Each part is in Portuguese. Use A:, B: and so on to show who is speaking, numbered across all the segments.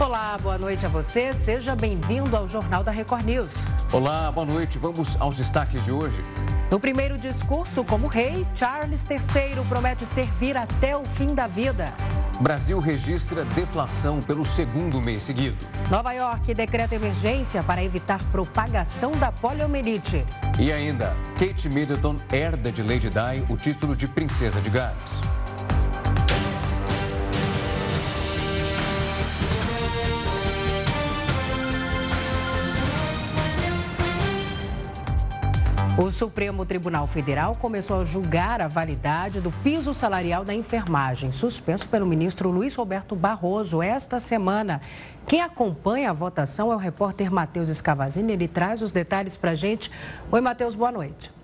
A: Olá, boa noite a você. Seja bem-vindo ao Jornal da Record News.
B: Olá, boa noite. Vamos aos destaques de hoje.
A: No primeiro discurso como rei, Charles III promete servir até o fim da vida.
B: Brasil registra deflação pelo segundo mês seguido.
A: Nova York decreta emergência para evitar propagação da poliomielite.
B: E ainda, Kate Middleton herda de Lady Di o título de Princesa de Gales.
A: O Supremo Tribunal Federal começou a julgar a validade do piso salarial da enfermagem, suspenso pelo ministro Luiz Roberto Barroso esta semana. Quem acompanha a votação é o repórter Matheus Escavazini. Ele traz os detalhes para a gente. Oi, Matheus, boa noite.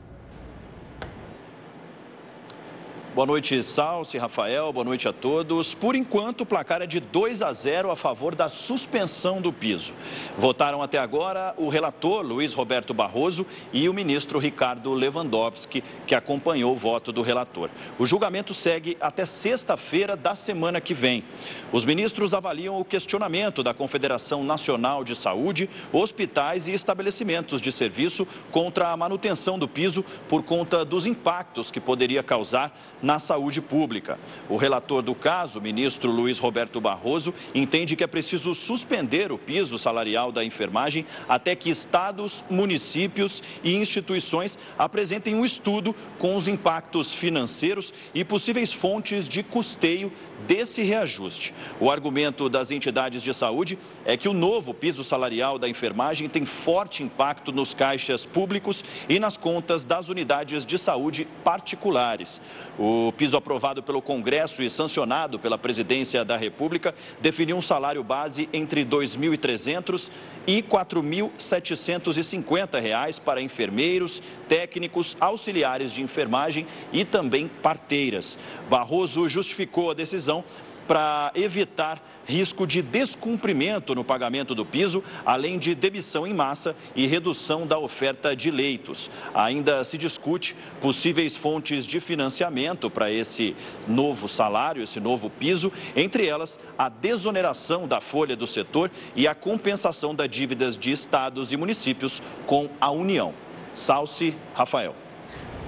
C: Boa noite, Salsi, Rafael, boa noite a todos. Por enquanto, o placar é de 2 a 0 a favor da suspensão do piso. Votaram até agora o relator Luiz Roberto Barroso e o ministro Ricardo Lewandowski, que acompanhou o voto do relator. O julgamento segue até sexta-feira da semana que vem. Os ministros avaliam o questionamento da Confederação Nacional de Saúde, hospitais e estabelecimentos de serviço contra a manutenção do piso por conta dos impactos que poderia causar na saúde pública. O relator do caso, ministro Luiz Roberto Barroso, entende que é preciso suspender o piso salarial da enfermagem até que estados, municípios e instituições apresentem um estudo com os impactos financeiros e possíveis fontes de custeio desse reajuste. O argumento das entidades de saúde é que o novo piso salarial da enfermagem tem forte impacto nos caixas públicos e nas contas das unidades de saúde particulares. O o piso aprovado pelo Congresso e sancionado pela Presidência da República definiu um salário base entre R$ 2.300 e 4.750 reais para enfermeiros, técnicos, auxiliares de enfermagem e também parteiras. Barroso justificou a decisão para evitar risco de descumprimento no pagamento do piso, além de demissão em massa e redução da oferta de leitos. Ainda se discute possíveis fontes de financiamento para esse novo salário, esse novo piso, entre elas a desoneração da folha do setor e a compensação das dívidas de estados e municípios com a União. Salce, Rafael.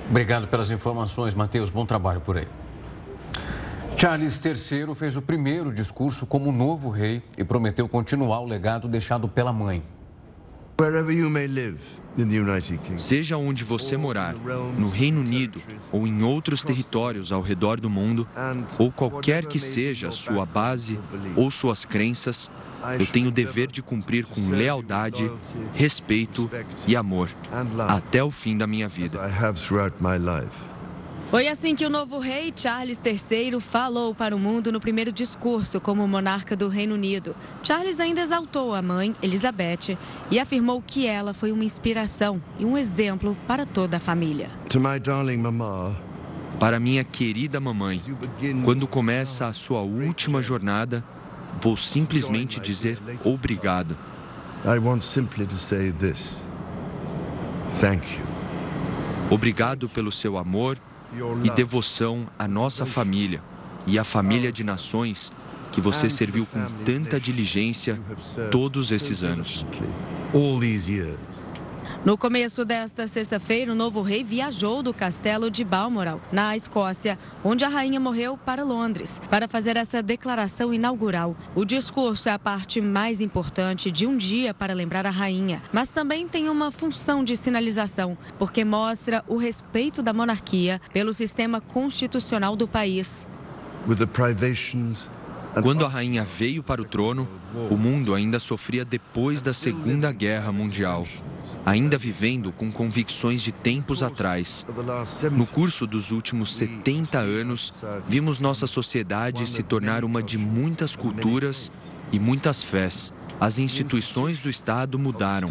B: Obrigado pelas informações, Matheus. Bom trabalho por aí. Charles III fez o primeiro discurso como novo rei e prometeu continuar o legado deixado pela mãe.
D: Seja onde você morar, no Reino Unido ou em outros territórios ao redor do mundo, ou qualquer que seja sua base ou suas crenças, eu tenho o dever de cumprir com lealdade, respeito e amor até o fim da minha vida.
E: Foi assim que o novo rei Charles III falou para o mundo no primeiro discurso como monarca do Reino Unido. Charles ainda exaltou a mãe, Elizabeth, e afirmou que ela foi uma inspiração e um exemplo para toda a família.
D: Para minha querida mamãe, quando começa a sua última jornada, vou simplesmente dizer obrigado. Obrigado pelo seu amor e devoção à nossa família e à família de nações que você serviu com tanta diligência todos esses anos.
E: No começo desta sexta-feira, o novo rei viajou do castelo de Balmoral, na Escócia, onde a rainha morreu, para Londres, para fazer essa declaração inaugural. O discurso é a parte mais importante de um dia para lembrar a rainha, mas também tem uma função de sinalização, porque mostra o respeito da monarquia pelo sistema constitucional do país.
D: Quando a rainha veio para o trono, o mundo ainda sofria depois da Segunda Guerra Mundial ainda vivendo com convicções de tempos atrás. No curso dos últimos 70 anos, vimos nossa sociedade se tornar uma de muitas culturas e muitas fés. As instituições do Estado mudaram.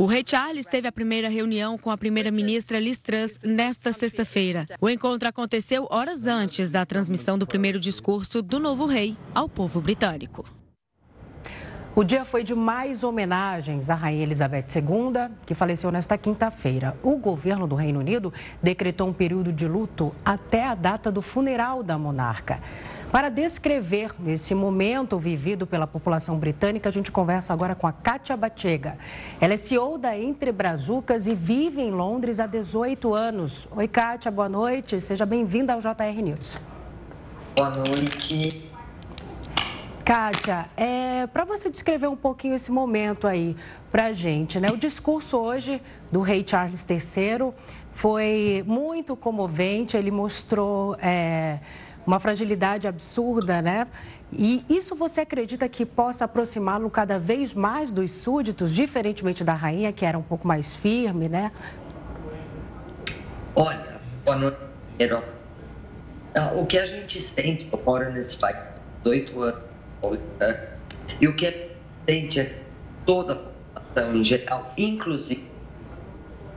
E: O rei Charles teve a primeira reunião com a primeira-ministra Liz Truss nesta sexta-feira. O encontro aconteceu horas antes da transmissão do primeiro discurso do novo rei ao povo britânico.
A: O dia foi de mais homenagens à Rainha Elizabeth II, que faleceu nesta quinta-feira. O governo do Reino Unido decretou um período de luto até a data do funeral da monarca. Para descrever esse momento vivido pela população britânica, a gente conversa agora com a Kátia Batega. Ela é CEO da Entre Brazucas e vive em Londres há 18 anos. Oi, Kátia, boa noite. Seja bem-vinda ao JR News.
F: Boa noite.
A: Kátia, é, para você descrever um pouquinho esse momento aí para a gente, né? O discurso hoje do rei Charles III foi muito comovente, ele mostrou é, uma fragilidade absurda, né? E isso você acredita que possa aproximá-lo cada vez mais dos súditos, diferentemente da rainha, que era um pouco mais firme, né?
F: Olha. Ah, o que a gente sente, moro nesse país há oito anos, e o que é evidente é que toda a população em geral, inclusive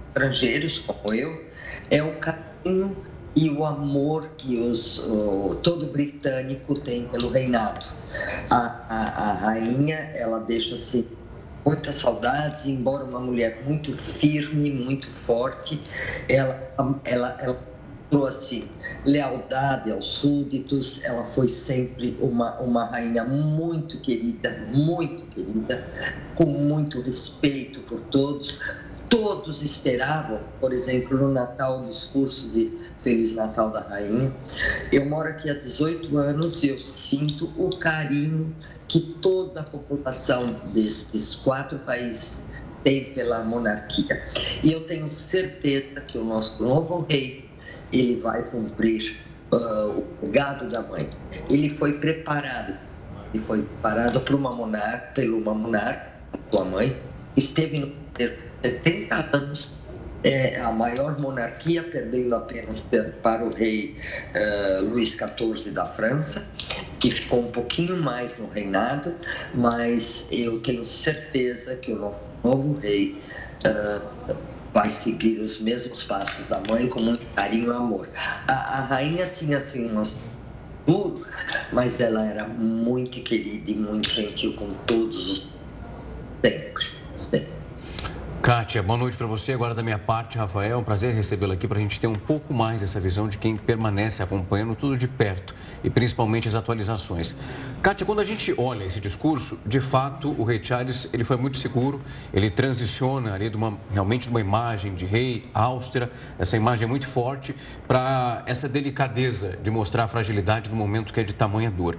F: estrangeiros como eu, é o carinho e o amor que os, o, todo britânico tem pelo reinado. A, a, a rainha, ela deixa-se muitas saudades, embora uma mulher muito firme, muito forte, ela, ela, ela trouxe lealdade aos súditos, ela foi sempre uma, uma rainha muito querida, muito querida, com muito respeito por todos. Todos esperavam, por exemplo, no Natal, o discurso de Feliz Natal da Rainha. Eu moro aqui há 18 anos e eu sinto o carinho que toda a população destes quatro países tem pela monarquia. E eu tenho certeza que o nosso novo rei, ele vai cumprir uh, o gado da mãe. Ele foi preparado, ele foi preparado por uma monarca, pelo uma monarca, sua mãe, esteve no poder 70 anos, é a maior monarquia, perdendo apenas para o rei uh, Luís XIV da França, que ficou um pouquinho mais no reinado, mas eu tenho certeza que o novo rei uh, vai seguir os mesmos passos da mãe com muito carinho e amor. A, a rainha tinha assim umas duro, mas ela era muito querida e muito gentil com todos os sempre, sempre.
B: Kátia, boa noite para você. Agora da minha parte, Rafael, um prazer recebê-lo aqui para a gente ter um pouco mais essa visão de quem permanece acompanhando tudo de perto e principalmente as atualizações. Kátia, quando a gente olha esse discurso, de fato o rei Charles ele foi muito seguro, ele transiciona ali de uma, realmente de uma imagem de rei austera, essa imagem é muito forte, para essa delicadeza de mostrar a fragilidade do momento que é de tamanha dor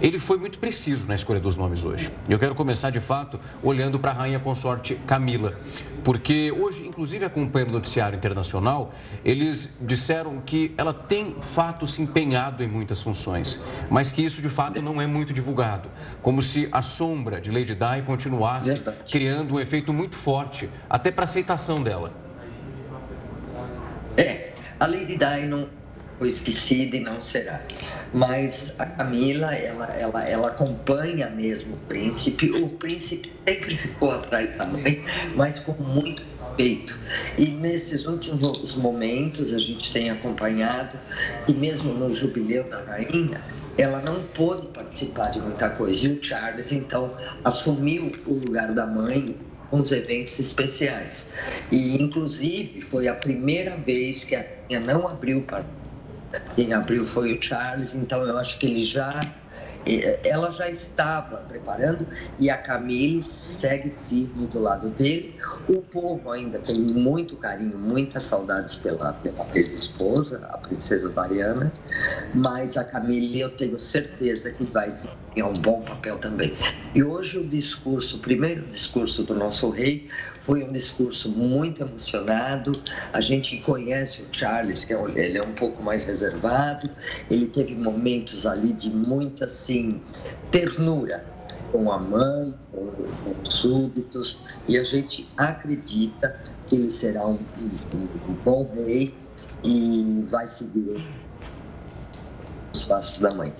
B: ele foi muito preciso na escolha dos nomes hoje. Eu quero começar, de fato, olhando para a rainha consorte Camila, porque hoje, inclusive acompanhando o noticiário internacional, eles disseram que ela tem, fato, se empenhado em muitas funções, mas que isso, de fato, não é muito divulgado, como se a sombra de Lady Di continuasse criando um efeito muito forte, até para a aceitação dela.
F: É, a Lady Di não foi esquecida e não será. Mas a Camila, ela, ela, ela acompanha mesmo o príncipe. O príncipe sempre ficou atrás da mãe, mas com muito respeito. E nesses últimos momentos a gente tem acompanhado, e mesmo no jubileu da rainha, ela não pôde participar de muita coisa. E o Charles, então, assumiu o lugar da mãe os eventos especiais. E, inclusive, foi a primeira vez que a rainha não abriu para em abril foi o Charles, então eu acho que ele já ela já estava preparando e a Camille segue firme do lado dele. O povo ainda tem muito carinho, muitas saudades pela, pela ex-esposa, a princesa Diana, mas a Camille eu tenho certeza que vai desempenhar um bom papel também. E hoje o discurso, o primeiro discurso do nosso rei, foi um discurso muito emocionado. A gente conhece o Charles, que é, ele é um pouco mais reservado, ele teve momentos ali de muita assim, ternura com a mãe, com, com os súditos, e a gente acredita que ele será um, um, um bom rei e vai seguir os passos da mãe.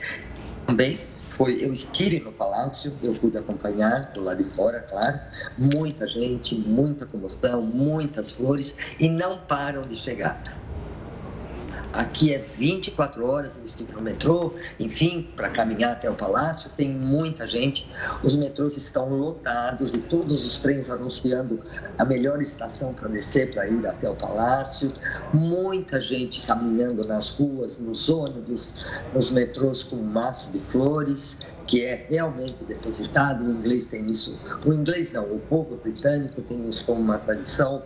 F: Também foi, eu estive no palácio, eu pude acompanhar do lado de fora, claro, muita gente, muita comoção, muitas flores e não param de chegar. Aqui é 24 horas, eu estive no metrô, enfim, para caminhar até o palácio, tem muita gente. Os metrôs estão lotados e todos os trens anunciando a melhor estação para descer, para ir até o palácio. Muita gente caminhando nas ruas, nos ônibus, nos metrôs com um maço de flores, que é realmente depositado. O inglês tem isso, o inglês não, o povo britânico tem isso como uma tradição.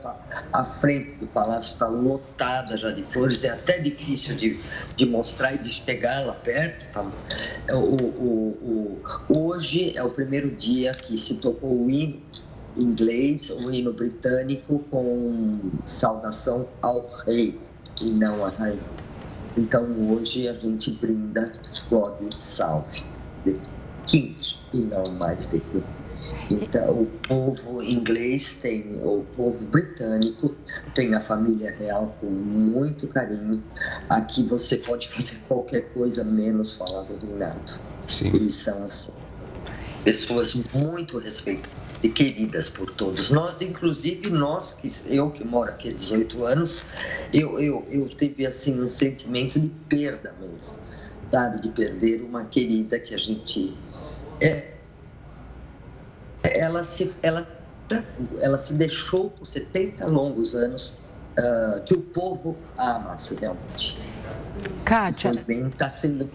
F: A frente do palácio está lotada já de flores, é até difícil de, de mostrar e de chegar lá perto. Tá? O, o, o, hoje é o primeiro dia que se tocou o hino inglês, o hino britânico, com saudação ao rei e não à rainha. Então hoje a gente brinda God Salve de King e não mais de Queen. Então, o povo inglês tem, o povo britânico tem a família real com muito carinho. Aqui você pode fazer qualquer coisa menos falar do reinado. Sim. Eles são assim, pessoas muito respeitadas e queridas por todos. Nós, inclusive nós, que eu que moro aqui há 18 anos, eu, eu, eu tive assim um sentimento de perda mesmo, sabe, de perder uma querida que a gente é, ela se, ela, ela se deixou por 70 longos anos uh, que o povo ama realmente.
A: Kátia.
F: Está sendo.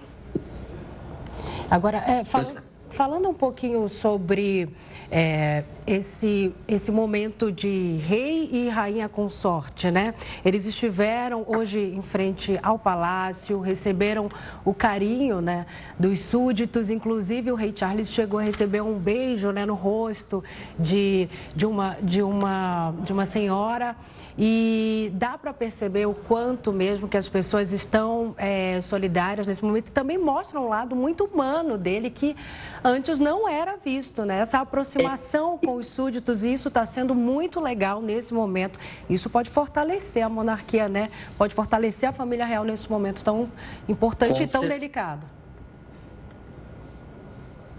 A: Agora, é, fala, falando um pouquinho sobre é, esse, esse momento de rei e rainha consorte, né? Eles estiveram hoje em frente ao palácio, receberam o carinho né, dos súditos, inclusive o rei Charles chegou a receber um beijo né, no rosto de, de, uma, de, uma, de uma senhora. E dá para perceber o quanto mesmo que as pessoas estão é, solidárias nesse momento e também mostra um lado muito humano dele que antes não era visto, né? Essa aproximação com os súditos, e isso está sendo muito legal nesse momento. Isso pode fortalecer a monarquia, né? Pode fortalecer a família real nesse momento tão importante com e tão delicado.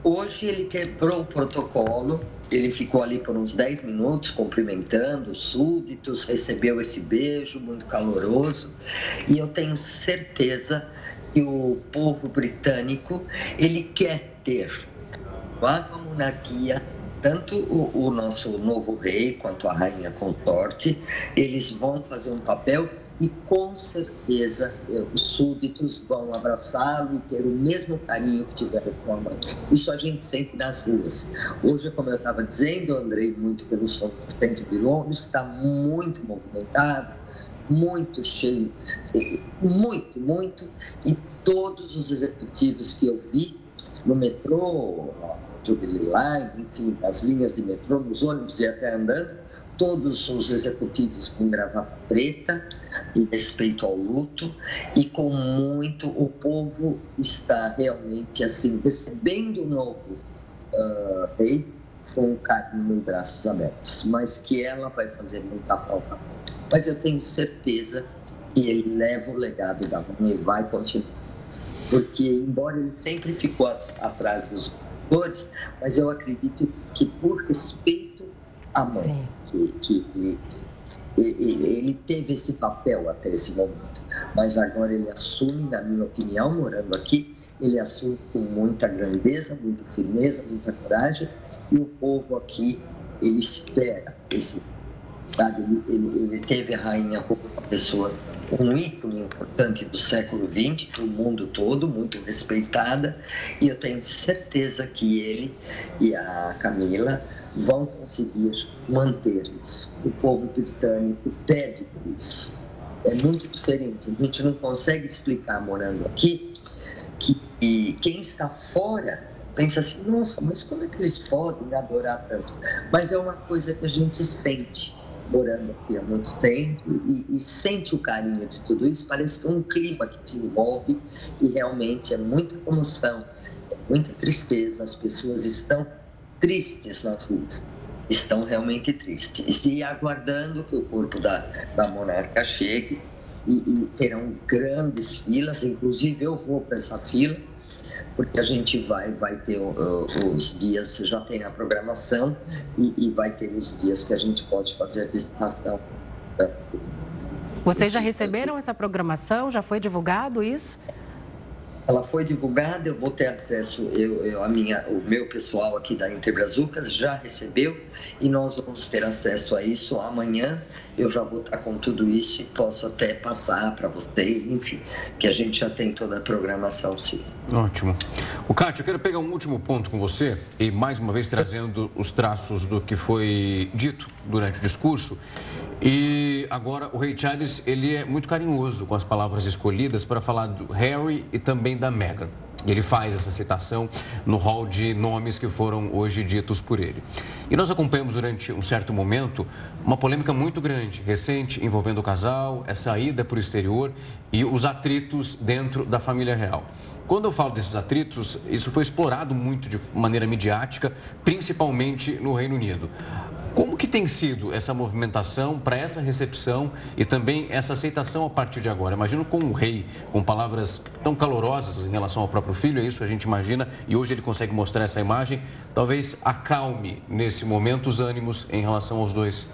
F: Hoje ele quebrou o protocolo, ele ficou ali por uns 10 minutos cumprimentando os súditos, recebeu esse beijo muito caloroso. E eu tenho certeza que o povo britânico ele quer ter a monarquia tanto o, o, nosso novo rei quanto a rainha consorte, eles vão fazer um papel e com certeza os súditos vão abraçá-lo e ter o mesmo carinho que tiveram com a mãe. Isso a gente sente nas ruas. Hoje, como eu estava dizendo, eu andei muito pelo centro de Londres, está muito movimentado, muito cheio, muito, muito, e todos os executivos que eu vi no metrô, Jubilee Line, enfim, nas linhas de metrô, nos ônibus e até andando, todos os executivos com gravata preta, em respeito ao luto, e com muito, o povo está realmente assim, recebendo o novo uh, rei com carinho e braços abertos, mas que ela vai fazer muita falta. Mas eu tenho certeza que ele leva o legado da mãe e vai continuar. Porque, embora ele sempre ficou atrás dos cores, mas eu acredito que por respeito mãe, que, que, ele teve esse papel até esse momento, mas agora ele assume, na minha opinião, morando aqui, ele assume com muita grandeza, muita firmeza, muita coragem, e o povo aqui, ele espera esse, sabe? Ele, ele, ele teve a rainha como uma pessoa um ícone importante do século XX para o mundo todo, muito respeitada, e eu tenho certeza que ele e a Camila vão conseguir manter isso. O povo britânico pede por isso. É muito diferente. A gente não consegue explicar morando aqui que quem está fora pensa assim, nossa, mas como é que eles podem adorar tanto? Mas é uma coisa que a gente sente morando aqui há muito tempo e, e, sente o carinho de tudo isso, parece que é um clima que te envolve e realmente é muita comoção, é muita tristeza. As pessoas estão tristes nas ruas, estão realmente tristes e aguardando que o corpo da, da monarca chegue e, e terão grandes filas, inclusive eu vou para essa fila porque a gente vai, vai ter uh, os dias, já tem a programação e, e, vai ter os dias que a gente pode fazer a visitação.
A: Vocês já receberam essa programação? Já foi divulgado isso?
F: Ela foi divulgada, eu vou ter acesso, eu, eu, a minha, o meu pessoal aqui da Interbrazucas já recebeu e nós vamos ter acesso a isso amanhã. Eu já vou estar com tudo isso e posso até passar para vocês, enfim, que a gente já tem toda a programação sim.
B: Ótimo. O Cátia, eu quero pegar um último ponto com você e mais uma vez trazendo os traços do que foi dito durante o discurso. E agora o rei Charles, ele é muito carinhoso com as palavras escolhidas para falar do Harry e também da Meghan. Ele faz essa citação no hall de nomes que foram hoje ditos por ele. E nós acompanhamos durante um certo momento uma polêmica muito grande, recente, envolvendo o casal, essa ida para o exterior e os atritos dentro da família real. Quando eu falo desses atritos, isso foi explorado muito de maneira midiática, principalmente no Reino Unido. Como que tem sido essa movimentação para essa recepção e também essa aceitação a partir de agora? Imagino com o rei, com palavras tão calorosas em relação ao próprio filho, é isso a gente imagina, e hoje ele consegue mostrar essa imagem, talvez acalme nesse momento os ânimos em relação aos dois.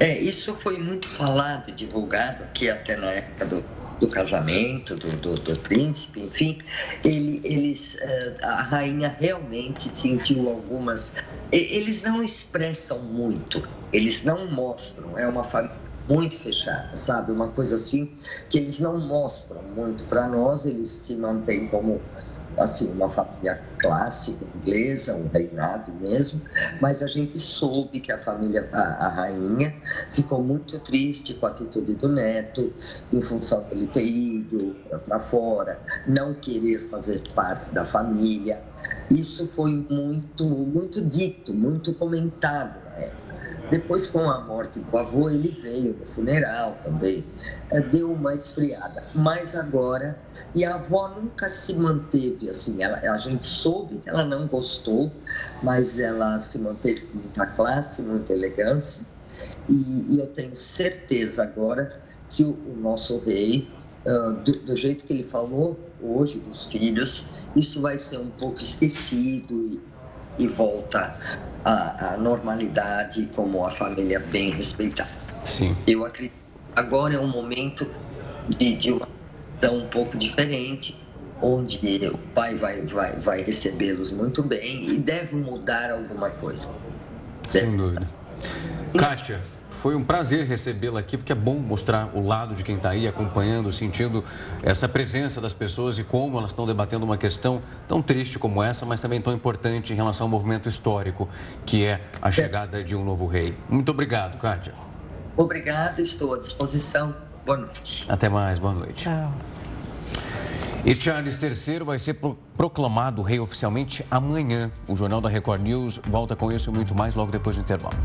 F: É, isso foi muito falado, divulgado aqui até na época do, do casamento do, do, do, príncipe, enfim, ele, eles, eh, a rainha realmente sentiu algumas. Eles não expressam muito, eles não mostram, é uma família muito fechada, sabe? Uma coisa assim que eles não mostram muito para nós, eles se mantêm como assim, uma família clássica inglesa, um reinado mesmo, mas a gente soube que a família, a, a rainha, ficou muito triste com a atitude do neto, em função dele ter ido para fora, não querer fazer parte da família. Isso foi muito, muito dito, muito comentado na época. Depois, com a morte do avô, ele veio no funeral também, é, deu uma esfriada. Mas agora, e a avó nunca se manteve assim, ela, a gente soube que ela não gostou, mas ela se manteve com muita classe, muita elegância. E, e eu tenho certeza agora que o, o nosso rei, uh, do, do jeito que ele falou hoje dos filhos, isso vai ser um pouco esquecido e, e volta à, à, normalidade como a família bem respeitada.
B: Sim.
F: Eu acredito agora é um momento de, de uma situação um pouco diferente, onde o pai vai, vai, vai recebê-los muito bem e deve mudar alguma coisa.
B: Deve Sem dúvida. Kátia, foi um prazer recebê-la aqui, porque é bom mostrar o lado de quem está aí acompanhando, sentindo essa presença das pessoas e como elas estão debatendo uma questão tão triste como essa, mas também tão importante em relação ao movimento histórico, que é a chegada de um novo rei. Muito obrigado, Kátia.
F: Obrigado, estou à disposição. Boa noite.
B: Até mais, boa noite.
A: Tchau.
B: E Charles III vai ser proclamado rei oficialmente amanhã. O Jornal da Record News volta com isso e muito mais logo depois do intervalo.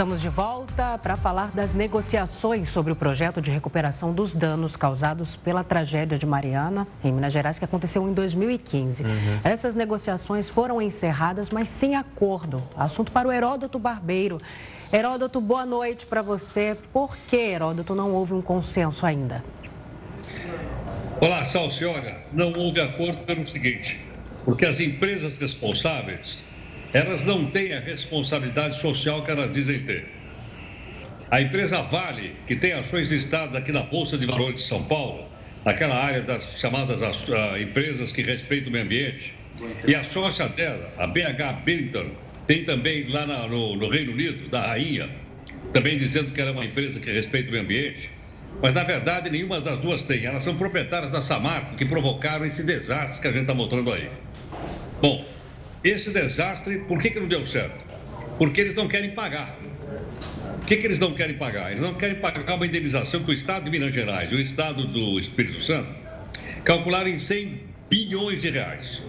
A: Estamos de volta para falar das negociações sobre o projeto de recuperação dos danos causados pela tragédia de Mariana, em Minas Gerais, que aconteceu em 2015. Uhum. Essas negociações foram encerradas, mas sem acordo. Assunto para o Heródoto Barbeiro. Heródoto, boa noite para você. Por que, Heródoto, não houve um consenso ainda?
G: Olá, Salciona. Não houve acordo pelo seguinte: porque as empresas responsáveis elas não têm a responsabilidade social que elas dizem ter. A empresa Vale, que tem ações listadas aqui na Bolsa de Valores de São Paulo, naquela área das chamadas uh, empresas que respeitam o meio ambiente, e a sócia dela, a BH Benton, tem também lá na, no, no Reino Unido, da Rainha, também dizendo que ela é uma empresa que respeita o meio ambiente. Mas, na verdade, nenhuma das duas tem. Elas são proprietárias da Samarco, que provocaram esse desastre que a gente está mostrando aí. Bom, esse desastre, por que, que não deu certo? Porque eles não querem pagar. O que, que eles não querem pagar? Eles não querem pagar uma indenização que o Estado de Minas Gerais e o Estado do Espírito Santo calcularam em 100 bilhões de reais.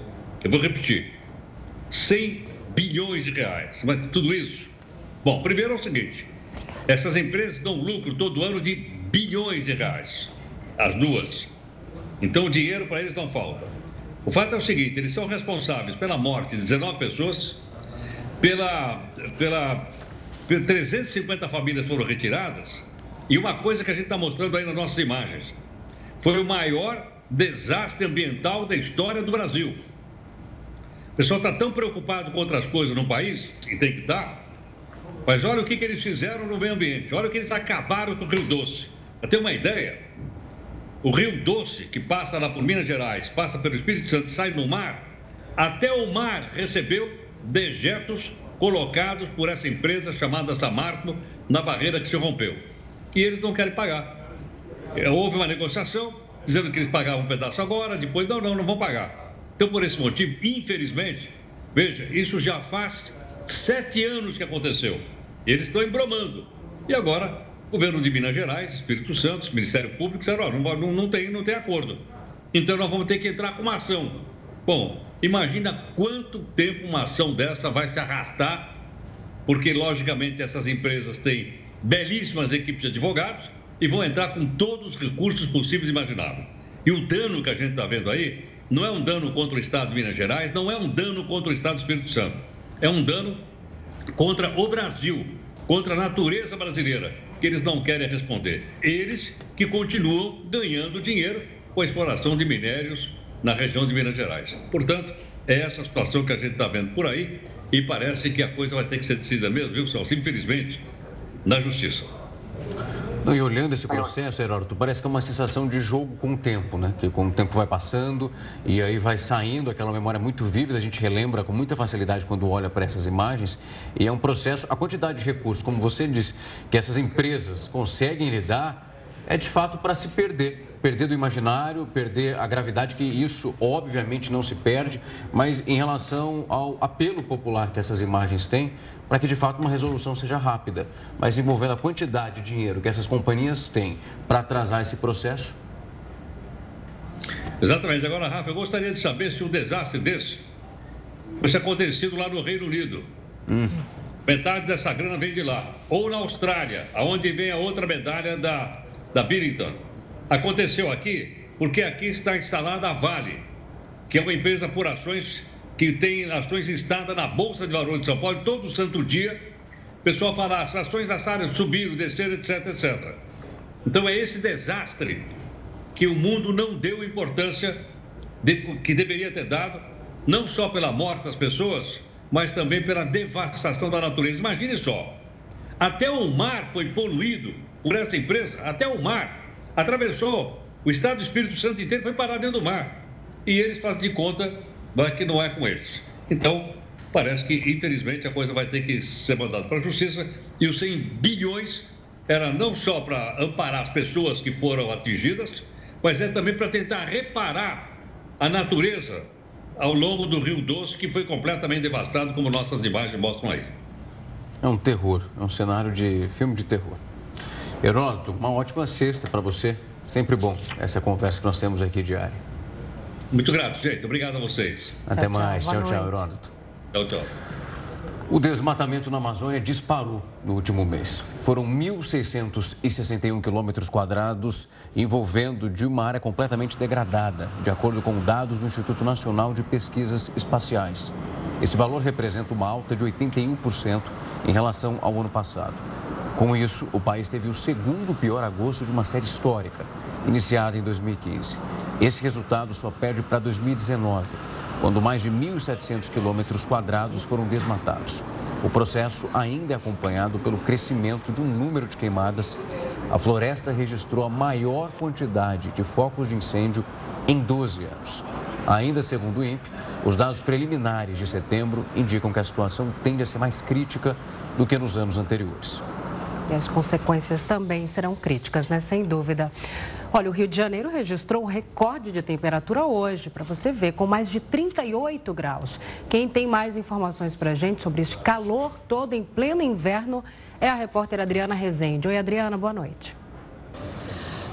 G: Eu vou repetir: 100 bilhões de reais. Mas tudo isso. Bom, primeiro é o seguinte: essas empresas dão lucro todo ano de bilhões de reais. As duas. Então o dinheiro para eles não falta. O fato é o seguinte: eles são responsáveis pela morte de 19 pessoas, pela, pela, pela 350 famílias foram retiradas, e uma coisa que a gente está mostrando aí nas nossas imagens: foi o maior desastre ambiental da história do Brasil. O pessoal está tão preocupado com outras coisas no país, e tem que estar, Mas olha o que, que eles fizeram no meio ambiente, olha o que eles acabaram com o Rio Doce. Para ter uma ideia, o Rio Doce, que passa lá por Minas Gerais, passa pelo Espírito Santo sai no mar, até o mar recebeu dejetos colocados por essa empresa chamada Samarco na barreira que se rompeu. E eles não querem pagar. É, houve uma negociação dizendo que eles pagavam um pedaço agora, depois não, não, não vão pagar. Então, por esse motivo, infelizmente, veja, isso já faz sete anos que aconteceu. Eles estão embromando. E agora, governo de Minas Gerais, Espírito Santo, Ministério Público, disseram, não, não, não, tem, não tem acordo. Então, nós vamos ter que entrar com uma ação. Bom, imagina quanto tempo uma ação dessa vai se arrastar, porque, logicamente, essas empresas têm belíssimas equipes de advogados, e vão entrar com todos os recursos possíveis e imagináveis. E o dano que a gente está vendo aí não é um dano contra o Estado de Minas Gerais, não é um dano contra o Estado do Espírito Santo. É um dano contra o Brasil, contra a natureza brasileira, que eles não querem responder. Eles que continuam ganhando dinheiro com a exploração de minérios na região de Minas Gerais. Portanto, é essa situação que a gente está vendo por aí e parece que a coisa vai ter que ser decidida mesmo, viu, Celso? Infelizmente, na Justiça.
B: Não, e olhando esse processo, Heródoto, parece que é uma sensação de jogo com o tempo, né? Que com o tempo vai passando e aí vai saindo aquela memória muito vívida, a gente relembra com muita facilidade quando olha para essas imagens. E é um processo, a quantidade de recursos, como você disse, que essas empresas conseguem lidar, é de fato para se perder perder do imaginário, perder a gravidade, que isso obviamente não se perde, mas em relação ao apelo popular que essas imagens têm, para que de fato uma resolução seja rápida, mas envolvendo a quantidade de dinheiro que essas companhias têm para atrasar esse processo?
G: Exatamente. Agora, Rafa, eu gostaria de saber se um desastre desse fosse acontecido lá no Reino Unido. Hum. Metade dessa grana vem de lá. Ou na Austrália, aonde vem a outra medalha da, da Billington. Aconteceu aqui porque aqui está instalada a Vale, que é uma empresa por ações que tem ações listadas na Bolsa de Valores de São Paulo todo santo dia. O pessoal fala, as ações da áreas subiram, desceram, etc, etc. Então é esse desastre que o mundo não deu importância de, que deveria ter dado, não só pela morte das pessoas, mas também pela devastação da natureza. Imagine só, até o mar foi poluído por essa empresa, até o mar atravessou o estado do Espírito Santo inteiro, foi parar dentro do mar. E eles fazem de conta mas que não é com eles. Então, parece que, infelizmente, a coisa vai ter que ser mandada para a Justiça e os 100 bilhões era não só para amparar as pessoas que foram atingidas, mas é também para tentar reparar a natureza ao longo do Rio Doce, que foi completamente devastado, como nossas imagens mostram aí.
B: É um terror, é um cenário de filme de terror. Heródoto, uma ótima sexta para você. Sempre bom essa conversa que nós temos aqui diária.
G: Muito grato, gente. Obrigado a vocês.
B: Até tchau, mais. Tchau, tchau, Heródoto.
G: Tchau, tchau.
B: O desmatamento na Amazônia disparou no último mês. Foram 1.661 quilômetros quadrados, envolvendo de uma área completamente degradada, de acordo com dados do Instituto Nacional de Pesquisas Espaciais. Esse valor representa uma alta de 81% em relação ao ano passado. Com isso, o país teve o segundo pior agosto de uma série histórica, iniciada em 2015. Esse resultado só perde para 2019, quando mais de 1.700 quilômetros quadrados foram desmatados. O processo ainda é acompanhado pelo crescimento de um número de queimadas. A floresta registrou a maior quantidade de focos de incêndio em 12 anos. Ainda segundo o INPE, os dados preliminares de setembro indicam que a situação tende a ser mais crítica do que nos anos anteriores.
A: E as consequências também serão críticas, né? Sem dúvida. Olha, o Rio de Janeiro registrou um recorde de temperatura hoje, para você ver, com mais de 38 graus. Quem tem mais informações para a gente sobre esse calor todo em pleno inverno é a repórter Adriana Rezende. Oi, Adriana, boa noite.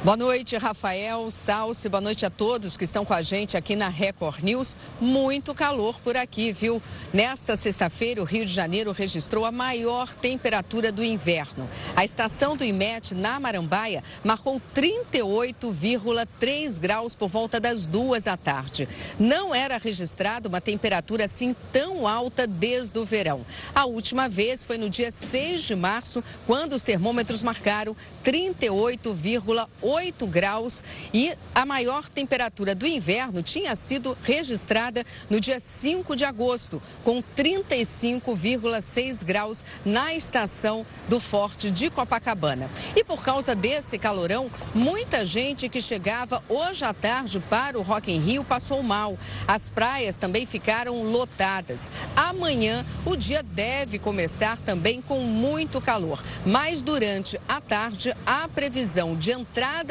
H: Boa noite, Rafael, Salce, boa noite a todos que estão com a gente aqui na Record News. Muito calor por aqui, viu? Nesta sexta-feira, o Rio de Janeiro registrou a maior temperatura do inverno. A estação do IMET, na Marambaia, marcou 38,3 graus por volta das duas da tarde. Não era registrada uma temperatura assim tão alta desde o verão. A última vez foi no dia 6 de março, quando os termômetros marcaram 38,8 8 graus e a maior temperatura do inverno tinha sido registrada no dia 5 de agosto, com 35,6 graus na estação do Forte de Copacabana. E por causa desse calorão, muita gente que chegava hoje à tarde para o Rock in Rio passou mal. As praias também ficaram lotadas. Amanhã o dia deve começar também com muito calor, mas durante a tarde há previsão de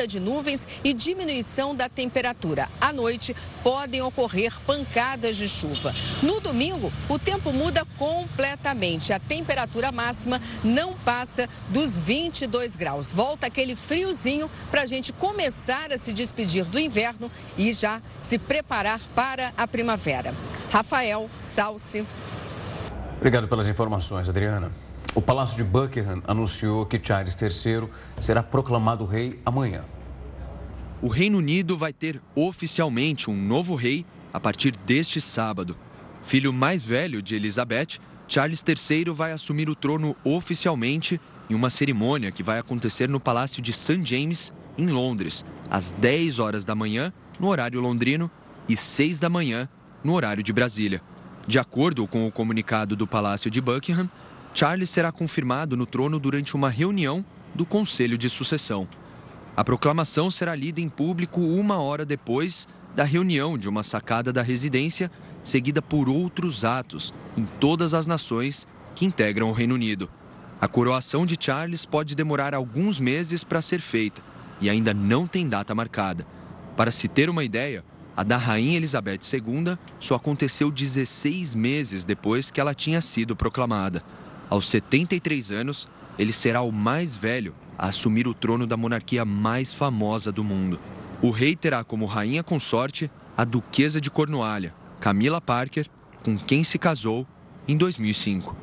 H: de nuvens e diminuição da temperatura. À noite podem ocorrer pancadas de chuva. No domingo, o tempo muda completamente. A temperatura máxima não passa dos 22 graus. Volta aquele friozinho para a gente começar a se despedir do inverno e já se preparar para a primavera. Rafael Salsi.
B: Obrigado pelas informações, Adriana. O Palácio de Buckingham anunciou que Charles III será proclamado rei amanhã.
D: O Reino Unido vai ter oficialmente um novo rei a partir deste sábado. Filho mais velho de Elizabeth, Charles III vai assumir o trono oficialmente em uma cerimônia que vai acontecer no Palácio de St. James, em Londres, às 10 horas da manhã, no horário londrino, e 6 da manhã, no horário de Brasília. De acordo com o comunicado do Palácio de Buckingham, Charles será confirmado no trono durante uma reunião do Conselho de Sucessão. A proclamação será lida em público uma hora depois da reunião de uma sacada da residência, seguida por outros atos em todas as nações que integram o Reino Unido. A coroação de Charles pode demorar alguns meses para ser feita e ainda não tem data marcada. Para se ter uma ideia, a da Rainha Elizabeth II só aconteceu 16 meses depois que ela tinha sido proclamada. Aos 73 anos, ele será o mais velho a assumir o trono da monarquia mais famosa do mundo. O rei terá como rainha consorte a Duquesa de Cornualha, Camila Parker, com quem se casou em 2005.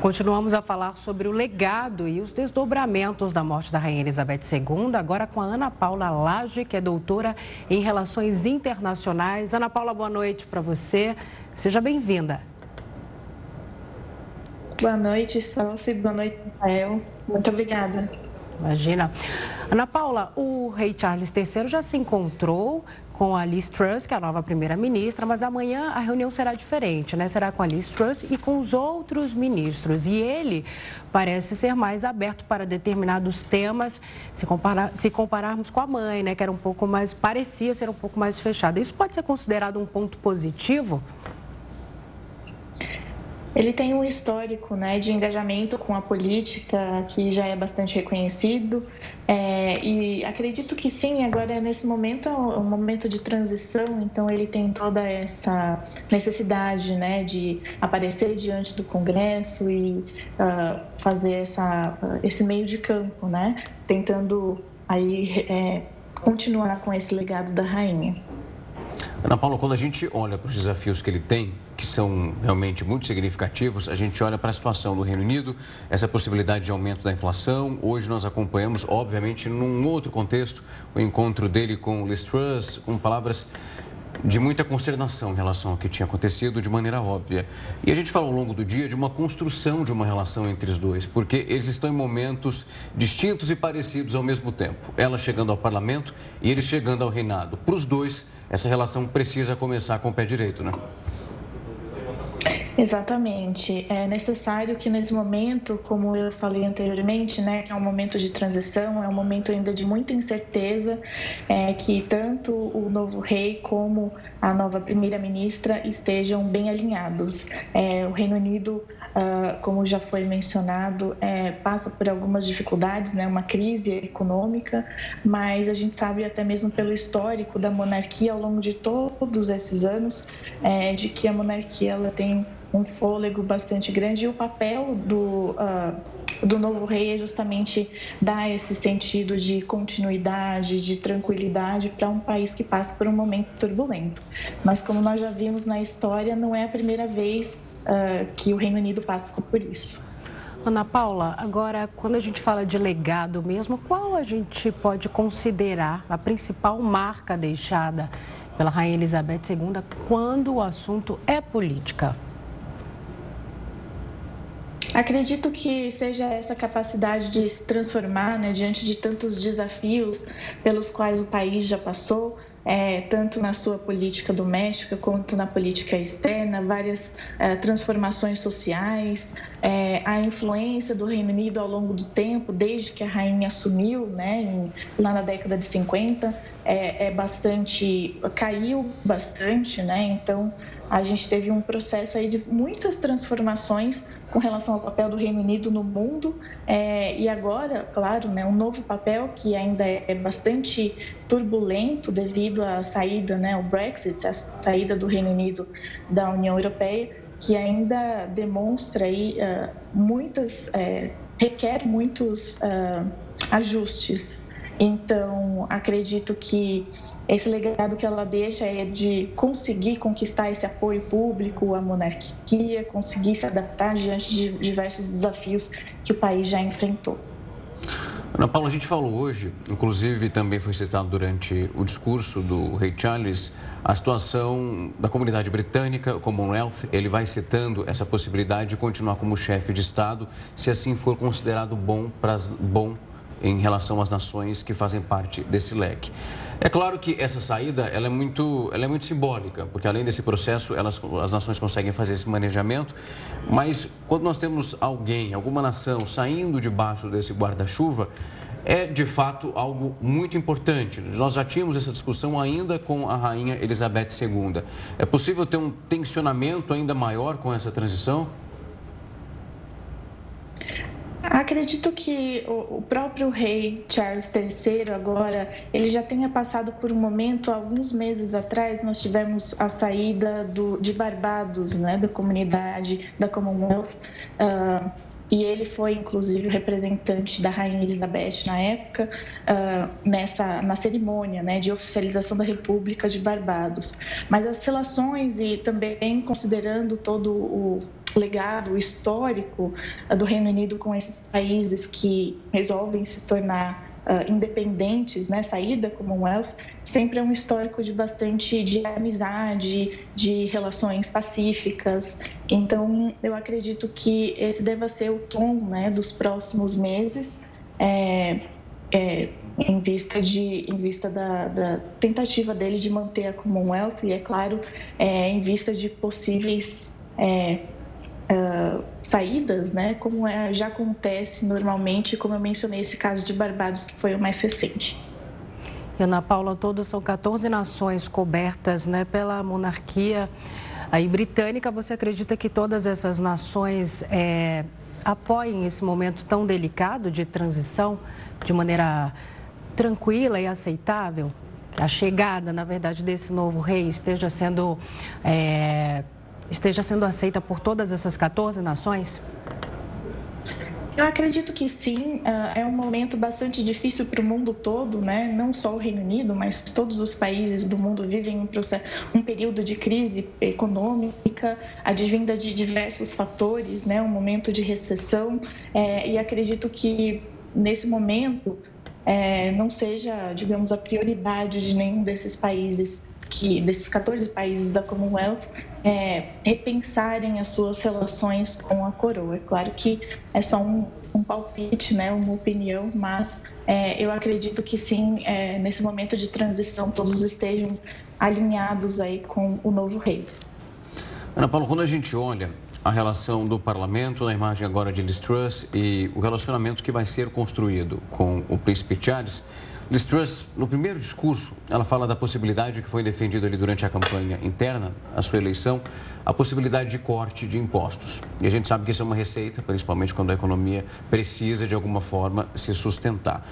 A: Continuamos a falar sobre o legado e os desdobramentos da morte da Rainha Elizabeth II, agora com a Ana Paula Lage, que é doutora em Relações Internacionais. Ana Paula, boa noite para você. Seja bem-vinda.
I: Boa noite, Salsi. Boa noite, Rafael. Muito obrigada.
A: Imagina. Ana Paula, o rei Charles III já se encontrou com a Liz Truss, que é a nova primeira-ministra, mas amanhã a reunião será diferente, né? Será com a Liz Truss e com os outros ministros. E ele parece ser mais aberto para determinados temas, se, comparar, se compararmos com a mãe, né? Que era um pouco mais, parecia ser um pouco mais fechada. Isso pode ser considerado um ponto positivo?
I: Ele tem um histórico né, de engajamento com a política que já é bastante reconhecido é, e acredito que sim, agora nesse momento é um momento de transição, então ele tem toda essa necessidade né, de aparecer diante do Congresso e uh, fazer essa, esse meio de campo, né, tentando aí é, continuar com esse legado da rainha.
B: Ana Paula, quando a gente olha para os desafios que ele tem, que são realmente muito significativos, a gente olha para a situação do Reino Unido, essa possibilidade de aumento da inflação. Hoje nós acompanhamos, obviamente, num outro contexto, o encontro dele com Liz Truss, com palavras de muita consternação em relação ao que tinha acontecido de maneira óbvia. E a gente fala ao longo do dia de uma construção de uma relação entre os dois, porque eles estão em momentos distintos e parecidos ao mesmo tempo. Ela chegando ao parlamento e ele chegando ao reinado. Para os dois, essa relação precisa começar com o pé direito, né?
I: Exatamente. É necessário que nesse momento, como eu falei anteriormente, né, que é um momento de transição, é um momento ainda de muita incerteza, é, que tanto o novo rei como a nova primeira-ministra estejam bem alinhados. É, o Reino Unido Uh, como já foi mencionado, é, passa por algumas dificuldades, né, uma crise econômica, mas a gente sabe até mesmo pelo histórico da monarquia ao longo de todos esses anos, é, de que a monarquia ela tem um fôlego bastante grande e o papel do, uh, do novo rei é justamente dar esse sentido de continuidade, de tranquilidade para um país que passa por um momento turbulento. Mas como nós já vimos na história, não é a primeira vez uh, que o Reino Unido passa por isso.
A: Ana Paula, agora, quando a gente fala de legado mesmo, qual a gente pode considerar a principal marca deixada pela Rainha Elizabeth II quando o assunto é política?
I: Acredito que seja essa capacidade de se transformar né, diante de tantos desafios pelos quais o país já passou, é, tanto na sua política doméstica quanto na política externa, várias é, transformações sociais, é, a influência do Reino Unido ao longo do tempo, desde que a rainha assumiu, né, em, lá na década de 50, é, é bastante caiu bastante, né? Então a gente teve um processo aí de muitas transformações com relação ao papel do Reino Unido no mundo. É, e agora, claro, né, um novo papel que ainda é bastante turbulento devido à saída, né, o Brexit, a saída do Reino Unido da União Europeia, que ainda demonstra aí uh, muitas é, requer muitos uh, ajustes então, acredito que esse legado que ela deixa é de conseguir conquistar esse apoio público à monarquia, conseguir se adaptar diante de diversos desafios que o país já enfrentou.
B: Ana Paula, a gente falou hoje, inclusive também foi citado durante o discurso do rei Charles, a situação da comunidade britânica, o Commonwealth, ele vai citando essa possibilidade de continuar como chefe de Estado, se assim for considerado bom para bom em relação às nações que fazem parte desse leque. É claro que essa saída ela é, muito, ela é muito simbólica, porque além desse processo, elas, as nações conseguem fazer esse manejamento, mas quando nós temos alguém, alguma nação saindo debaixo desse guarda-chuva, é de fato algo muito importante. Nós já tínhamos essa discussão ainda com a rainha Elizabeth II. É possível ter um tensionamento ainda maior com essa transição?
I: Acredito que o próprio rei Charles III agora, ele já tenha passado por um momento, alguns meses atrás, nós tivemos a saída do, de Barbados, né, da comunidade da Commonwealth, uh, e ele foi inclusive o representante da rainha Elizabeth na época uh, nessa na cerimônia né, de oficialização da República de Barbados. Mas as relações e também considerando todo o legado histórico uh, do Reino Unido com esses países que resolvem se tornar uh, independentes, né, saída Commonwealth, sempre é um histórico de bastante de amizade, de relações pacíficas. Então, eu acredito que esse deva ser o tom né, dos próximos meses. É, é, em vista de em vista da, da, tentativa dele de manter a Commonwealth e é claro é, em vista de possíveis é, uh, saídas, né, como é, já acontece normalmente, como eu mencionei esse caso de Barbados, que foi o mais recente.
A: Ana Paula, todos são 14 nações cobertas né, pela monarquia aí britânica. Você acredita que todas essas nações é, apoiem esse momento tão delicado de transição de maneira tranquila e aceitável? A chegada, na verdade, desse novo rei esteja sendo é, esteja sendo aceita por todas essas 14 nações?
I: Eu acredito que sim. Ah, é um momento bastante difícil para o mundo todo, né? Não só o Reino Unido, mas todos os países do mundo vivem um, processo, um período de crise econômica, advinda de diversos fatores, né? Um momento de recessão. É, e acredito que nesse momento é, não seja, digamos, a prioridade de nenhum desses países que desses 14 países da Commonwealth é, repensarem as suas relações com a coroa. É claro que é só um, um palpite, né, uma opinião, mas é, eu acredito que sim, é, nesse momento de transição, todos estejam alinhados aí com o novo rei.
B: Ana Paula, quando a gente olha a relação do parlamento, na imagem agora de Liz Truss, e o relacionamento que vai ser construído com o príncipe Charles, Liz Truss, no primeiro discurso, ela fala da possibilidade que foi defendida ali durante a campanha interna, a sua eleição, a possibilidade de corte de impostos. E a gente sabe que isso é uma receita, principalmente quando a economia precisa, de alguma forma, se sustentar.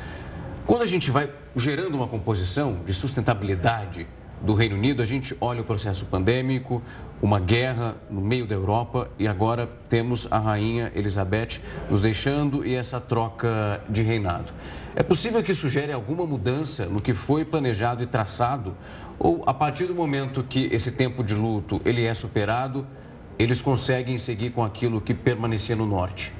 B: Quando a gente vai gerando uma composição de sustentabilidade do Reino Unido, a gente olha o processo pandêmico, uma guerra no meio da Europa e agora temos a rainha Elizabeth nos deixando e essa troca de reinado. É possível que isso gere alguma mudança no que foi planejado e traçado? Ou a partir do momento que esse tempo de luto ele é superado, eles conseguem seguir com aquilo que permanecia no norte?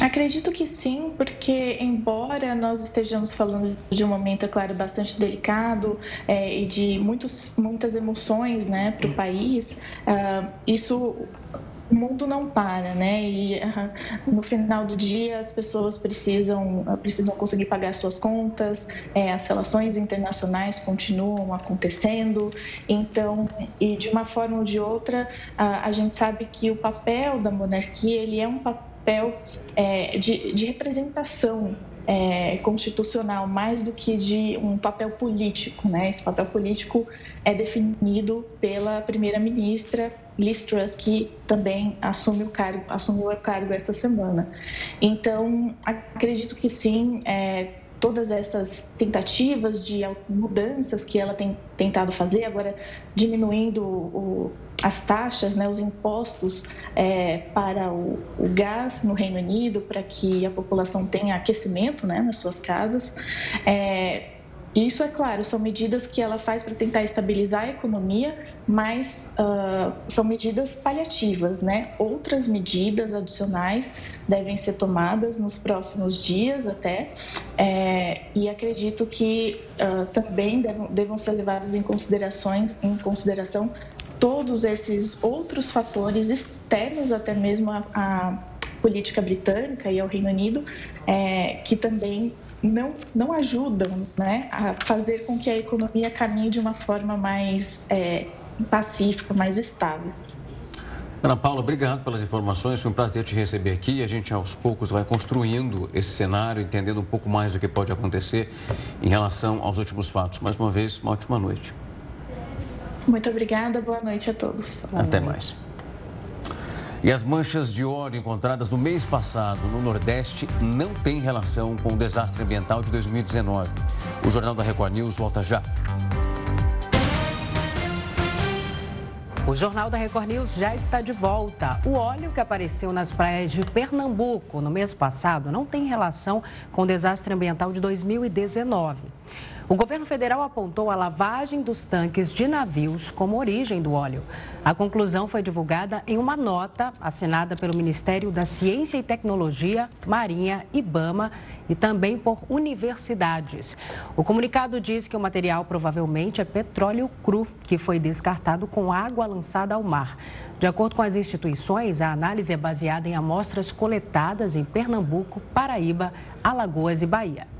I: Acredito que sim, porque embora nós estejamos falando de um momento, é claro, bastante delicado é, e de muitos, muitas emoções né, para o país, uh, isso o mundo não para, né? E uh, no final do dia as pessoas precisam, precisam conseguir pagar suas contas, é, as relações internacionais continuam acontecendo, então, e de uma forma ou de outra, uh, a gente sabe que o papel da monarquia ele é um papel é, de, de representação é, constitucional mais do que de um papel político, né? Esse papel político é definido pela primeira-ministra Liz Truss, que também assume o cargo, assumiu o cargo esta semana. Então, acredito que sim, é, todas essas tentativas de mudanças que ela tem tentado fazer, agora diminuindo o, as taxas, né, os impostos é, para o, o, gás no Reino Unido, para que a população tenha aquecimento né, nas suas casas. É, isso, é claro, são medidas que ela faz para tentar estabilizar a economia, mas uh, são medidas paliativas, né? Outras medidas adicionais devem ser tomadas nos próximos dias até, é, e acredito que uh, também devam, devam ser levadas em, considerações, em consideração todos esses outros fatores externos até mesmo à, política britânica e ao Reino Unido, é, que também não, não ajudam né, a fazer com que a economia caminhe de uma forma mais é, pacífica, mais estável.
B: Ana Paula, obrigado pelas informações. Foi um prazer te receber aqui. A gente, aos poucos, vai construindo esse cenário, entendendo um pouco mais do que pode acontecer em relação aos últimos fatos. Mais uma vez, uma ótima noite.
I: Muito obrigada. Boa noite a todos.
B: Até mais. E as manchas de óleo encontradas no mês passado no Nordeste não têm relação com o desastre ambiental de 2019. O Jornal da Record News volta já.
A: O Jornal da Record News já está de volta. O óleo que apareceu nas praias de Pernambuco no mês passado não tem relação com o desastre ambiental de 2019. O governo federal apontou a lavagem dos tanques de navios como origem do óleo. A conclusão foi divulgada em uma nota assinada pelo Ministério da Ciência e Tecnologia, Marinha, Ibama e também por universidades. O comunicado diz que o material provavelmente é petróleo cru, que foi descartado com água lançada ao mar. De acordo com as instituições, a análise é baseada em amostras coletadas em Pernambuco, Paraíba, Alagoas e Bahia.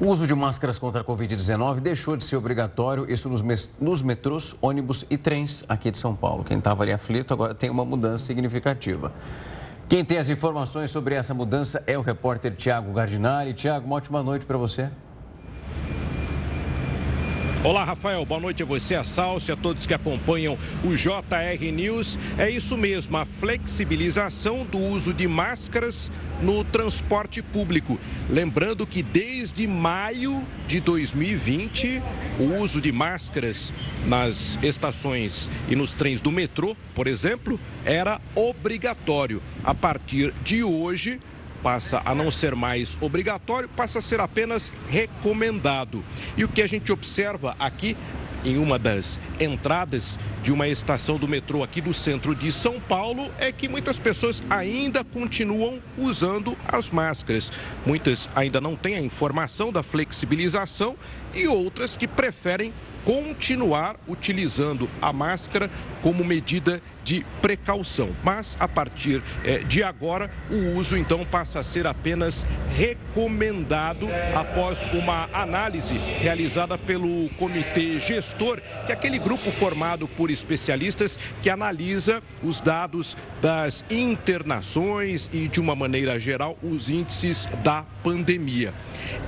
B: O uso de máscaras contra a Covid-19 deixou de ser obrigatório, isso nos, nos metrôs, ônibus e trens aqui de São Paulo. Quem estava ali aflito agora tem uma mudança significativa. Quem tem as informações sobre essa mudança é o repórter Tiago Gardinari. Tiago, uma ótima noite para você.
J: Olá, Rafael. Boa noite a você, a Salsi, a todos que acompanham o JR News. É isso mesmo, a flexibilização do uso de máscaras no transporte público. Lembrando que desde maio de 2020, o uso de máscaras nas estações e nos trens do metrô, por exemplo, era obrigatório. A partir de hoje, passa a não ser mais obrigatório, passa a ser apenas recomendado. E o que a gente observa aqui em uma das entradas de uma estação do metrô aqui do centro de São Paulo é que muitas pessoas ainda continuam usando as máscaras. Muitas ainda não têm a informação da flexibilização e outras que preferem continuar utilizando a máscara como medida de precaução. Mas a partir é, de agora, o uso então passa a ser apenas recomendado após uma análise realizada pelo comitê gestor, que é aquele grupo formado por especialistas que analisa os dados das internações e, de uma maneira geral, os índices da pandemia.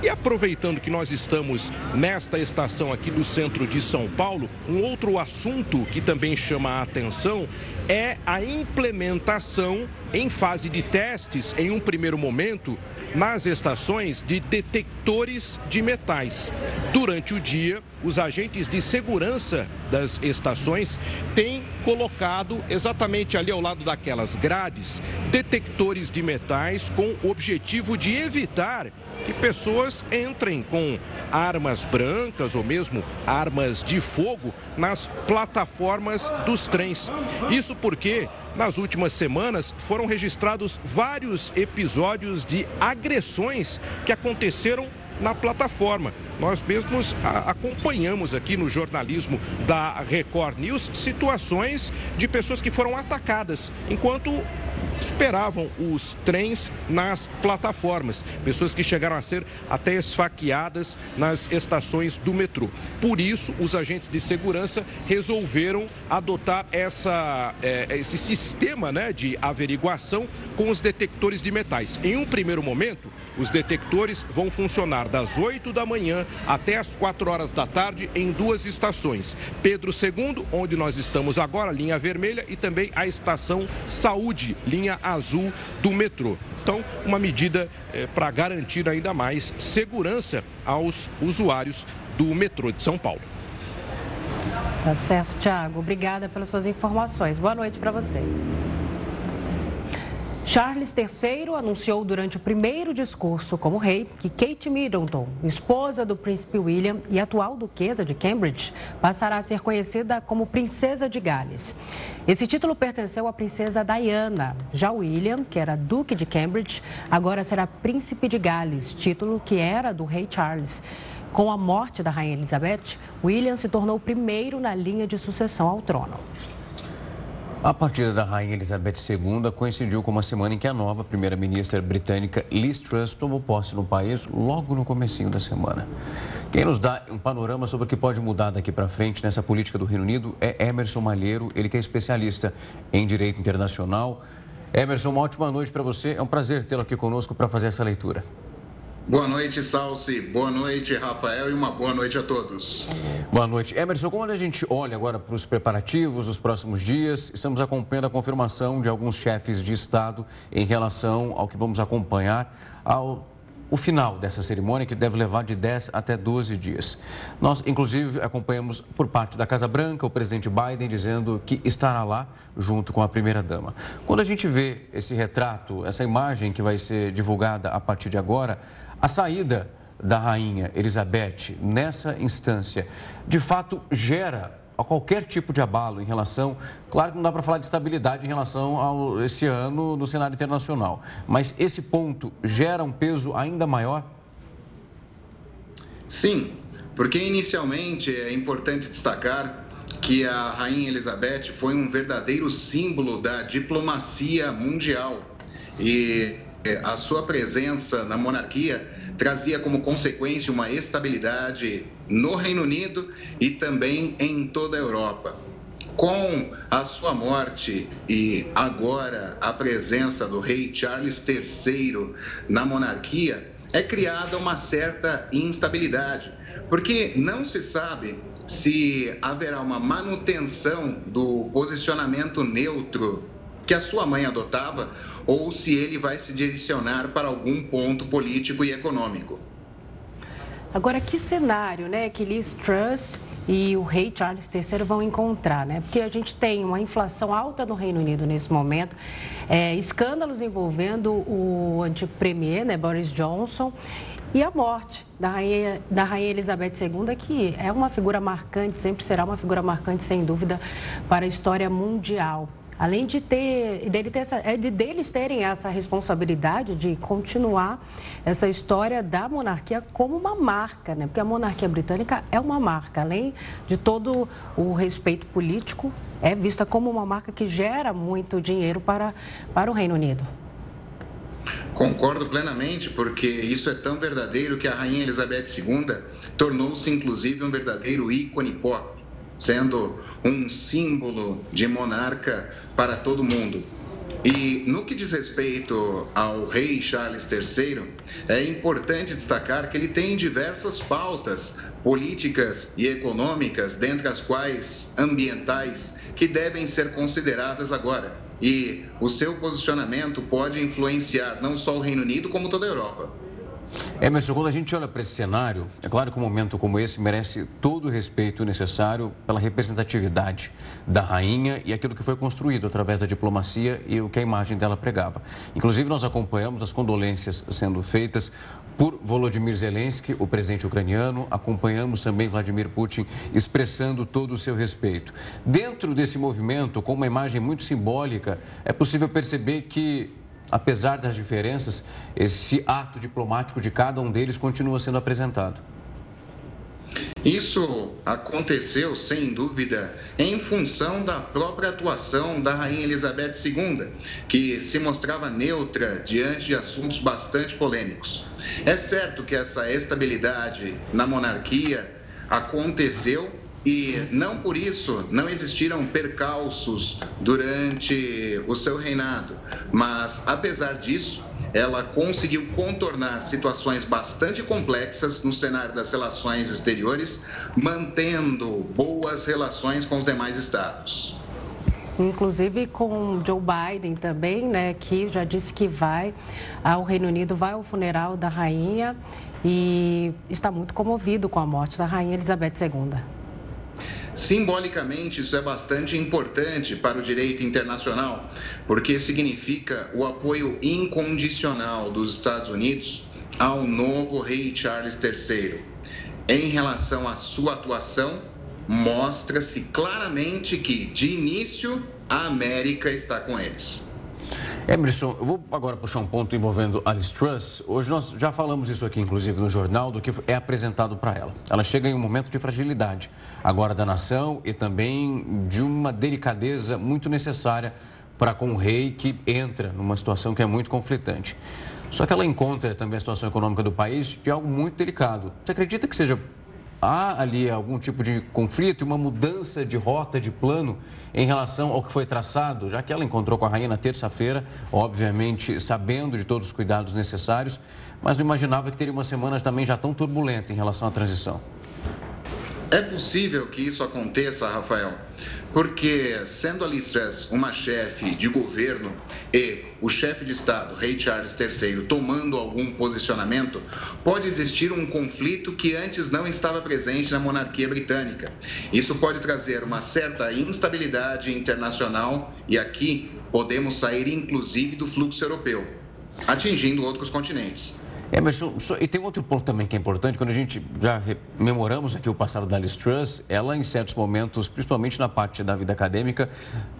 J: E aproveitando que nós estamos nesta estação aqui do centro de São Paulo, um outro assunto que também chama a atenção é a implementação em fase de testes, em um primeiro momento, nas estações de detectores de metais. Durante o dia, os agentes de segurança das estações têm colocado exatamente ali ao lado daquelas grades detectores de metais com o objetivo de evitar que pessoas entrem com armas brancas ou mesmo armas de fogo nas plataformas dos trens. Isso porque nas últimas semanas foram registrados vários episódios de agressões que aconteceram na plataforma. Nós mesmos acompanhamos aqui no jornalismo da Record News situações de pessoas que foram atacadas enquanto esperavam os trens nas plataformas. Pessoas que chegaram a ser até esfaqueadas nas estações do metrô. Por isso, os agentes de segurança resolveram adotar essa, é, esse sistema né, de averiguação com os detectores de metais. Em um primeiro momento, os detectores vão funcionar das 8 da manhã até as 4 horas da tarde em duas estações. Pedro II, onde nós estamos agora, linha vermelha, e também a estação Saúde, linha azul do metrô. Então, uma medida é, para garantir ainda mais segurança aos usuários do metrô de São Paulo.
A: Tá certo, Tiago. Obrigada pelas suas informações. Boa noite para você. Charles III anunciou durante o primeiro discurso como rei que Kate Middleton, esposa do príncipe William e atual duquesa de Cambridge, passará a ser conhecida como Princesa de Gales. Esse título pertenceu à princesa Diana. Já William, que era duque de Cambridge, agora será príncipe de Gales, título que era do rei Charles. Com a morte da rainha Elizabeth, William se tornou o primeiro na linha de sucessão ao trono.
B: A partida da Rainha Elizabeth II coincidiu com uma semana em que a nova primeira-ministra britânica Liz Truss tomou posse no país logo no comecinho da semana. Quem nos dá um panorama sobre o que pode mudar daqui para frente nessa política do Reino Unido é Emerson Malheiro, ele que é especialista em direito internacional. Emerson, uma ótima noite para você. É um prazer tê-lo aqui conosco para fazer essa leitura.
K: Boa noite, Salsi. Boa noite, Rafael, e uma boa noite a todos.
B: Boa noite. Emerson, quando a gente olha agora para os preparativos dos próximos dias, estamos acompanhando a confirmação de alguns chefes de Estado em relação ao que vamos acompanhar ao o final dessa cerimônia, que deve levar de 10 até 12 dias. Nós, inclusive, acompanhamos por parte da Casa Branca o presidente Biden dizendo que estará lá junto com a primeira-dama. Quando a gente vê esse retrato, essa imagem que vai ser divulgada a partir de agora, a saída da rainha Elizabeth nessa instância, de fato, gera a qualquer tipo de abalo em relação, claro que não dá para falar de estabilidade em relação a esse ano no cenário internacional, mas esse ponto gera um peso ainda maior?
K: Sim, porque inicialmente é importante destacar que a rainha Elizabeth foi um verdadeiro símbolo da diplomacia mundial e a sua presença na monarquia trazia como consequência uma estabilidade no Reino Unido e também em toda a Europa. Com a sua morte e agora a presença do rei Charles III na monarquia, é criada uma certa instabilidade, porque não se sabe se haverá uma manutenção do posicionamento neutro que a sua mãe adotava ou se ele vai se direcionar para algum ponto político e econômico.
A: Agora, que cenário né, que Liz Truss e o rei Charles III vão encontrar, né? Porque a gente tem uma inflação alta no Reino Unido nesse momento, é, escândalos envolvendo o antigo premier, né, Boris Johnson, e a morte da rainha, da rainha Elizabeth II, que é uma figura marcante, sempre será uma figura marcante, sem dúvida, para a história mundial. Além de ter, dele ter essa, é de deles terem essa responsabilidade de continuar essa história da monarquia como uma marca, né? Porque a monarquia britânica é uma marca, além de todo o respeito político, é vista como uma marca que gera muito dinheiro para, para o Reino Unido.
K: Concordo plenamente, porque isso é tão verdadeiro que a Rainha Elizabeth II tornou-se, inclusive, um verdadeiro ícone pop sendo um símbolo de monarca para todo mundo. E no que diz respeito ao rei Charles III, é importante destacar que ele tem diversas pautas políticas e econômicas, dentre as quais ambientais, que devem ser consideradas agora. E o seu posicionamento pode influenciar não só o Reino Unido, como toda a Europa.
B: Emerson, quando a gente olha para esse cenário, é claro que um momento como esse merece todo o respeito necessário pela representatividade da rainha e aquilo que foi construído através da diplomacia e o que a imagem dela pregava. Inclusive, nós acompanhamos as condolências sendo feitas por Volodymyr Zelensky, o presidente ucraniano, acompanhamos também Vladimir Putin expressando todo o seu respeito. Dentro desse movimento, com uma imagem muito simbólica, é possível perceber que apesar das diferenças, esse ato diplomático de cada um deles continua sendo apresentado.
K: Isso aconteceu, sem dúvida, em função da própria atuação da Rainha Elizabeth II, que se mostrava neutra diante de assuntos bastante polêmicos. É certo que essa estabilidade na monarquia aconteceu e não por isso não existiram percalços durante o seu reinado, mas apesar disso, ela conseguiu contornar situações bastante complexas no cenário das relações exteriores, mantendo boas relações com os demais estados.
A: Inclusive com Joe Biden também, né, que já disse que vai ao Reino Unido, vai ao funeral da rainha e está muito comovido com a morte da rainha Elizabeth II.
K: Simbolicamente, isso é bastante importante para o direito internacional, porque significa o apoio incondicional dos Estados Unidos ao novo rei Charles III. Em relação à sua atuação, mostra-se claramente que, de início, a América está com eles.
B: Emerson, eu vou agora puxar um ponto envolvendo Alice Truss. Hoje nós já falamos isso aqui, inclusive, no jornal, do que é apresentado para ela. Ela chega em um momento de fragilidade, agora da nação e também de uma delicadeza muito necessária para com o rei que entra numa situação que é muito conflitante. Só que ela encontra também a situação econômica do país de algo muito delicado. Você acredita que seja há ali algum tipo de conflito e uma mudança de rota, de plano em relação ao que foi traçado, já que ela encontrou com a rainha na terça-feira, obviamente sabendo de todos os cuidados necessários, mas não imaginava que teria uma semana também já tão turbulenta em relação à transição.
K: É possível que isso aconteça, Rafael, porque sendo a Liz Truss uma chefe de governo e o chefe de Estado, Rei Charles III, tomando algum posicionamento, pode existir um conflito que antes não estava presente na monarquia britânica. Isso pode trazer uma certa instabilidade internacional e aqui podemos sair inclusive do fluxo europeu, atingindo outros continentes.
B: É, mas e tem outro ponto também que é importante, quando a gente já rememoramos aqui o passado da Liz Truss, ela em certos momentos, principalmente na parte da vida acadêmica,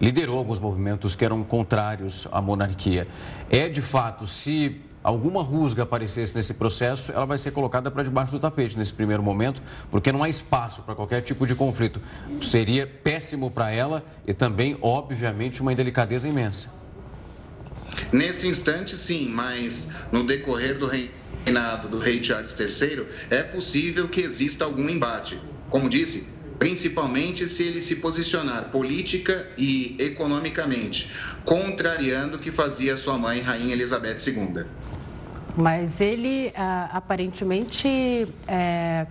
B: liderou alguns movimentos que eram contrários à monarquia. É de fato, se alguma rusga aparecesse nesse processo, ela vai ser colocada para debaixo do tapete nesse primeiro momento, porque não há espaço para qualquer tipo de conflito. Seria péssimo para ela e também, obviamente, uma indelicadeza imensa.
K: Nesse instante, sim, mas no decorrer do reino reinado do rei Charles III, é possível que exista algum embate. Como disse, principalmente se ele se posicionar política e economicamente, contrariando o que fazia sua mãe, Rainha Elizabeth II.
A: Mas ele ah, aparentemente é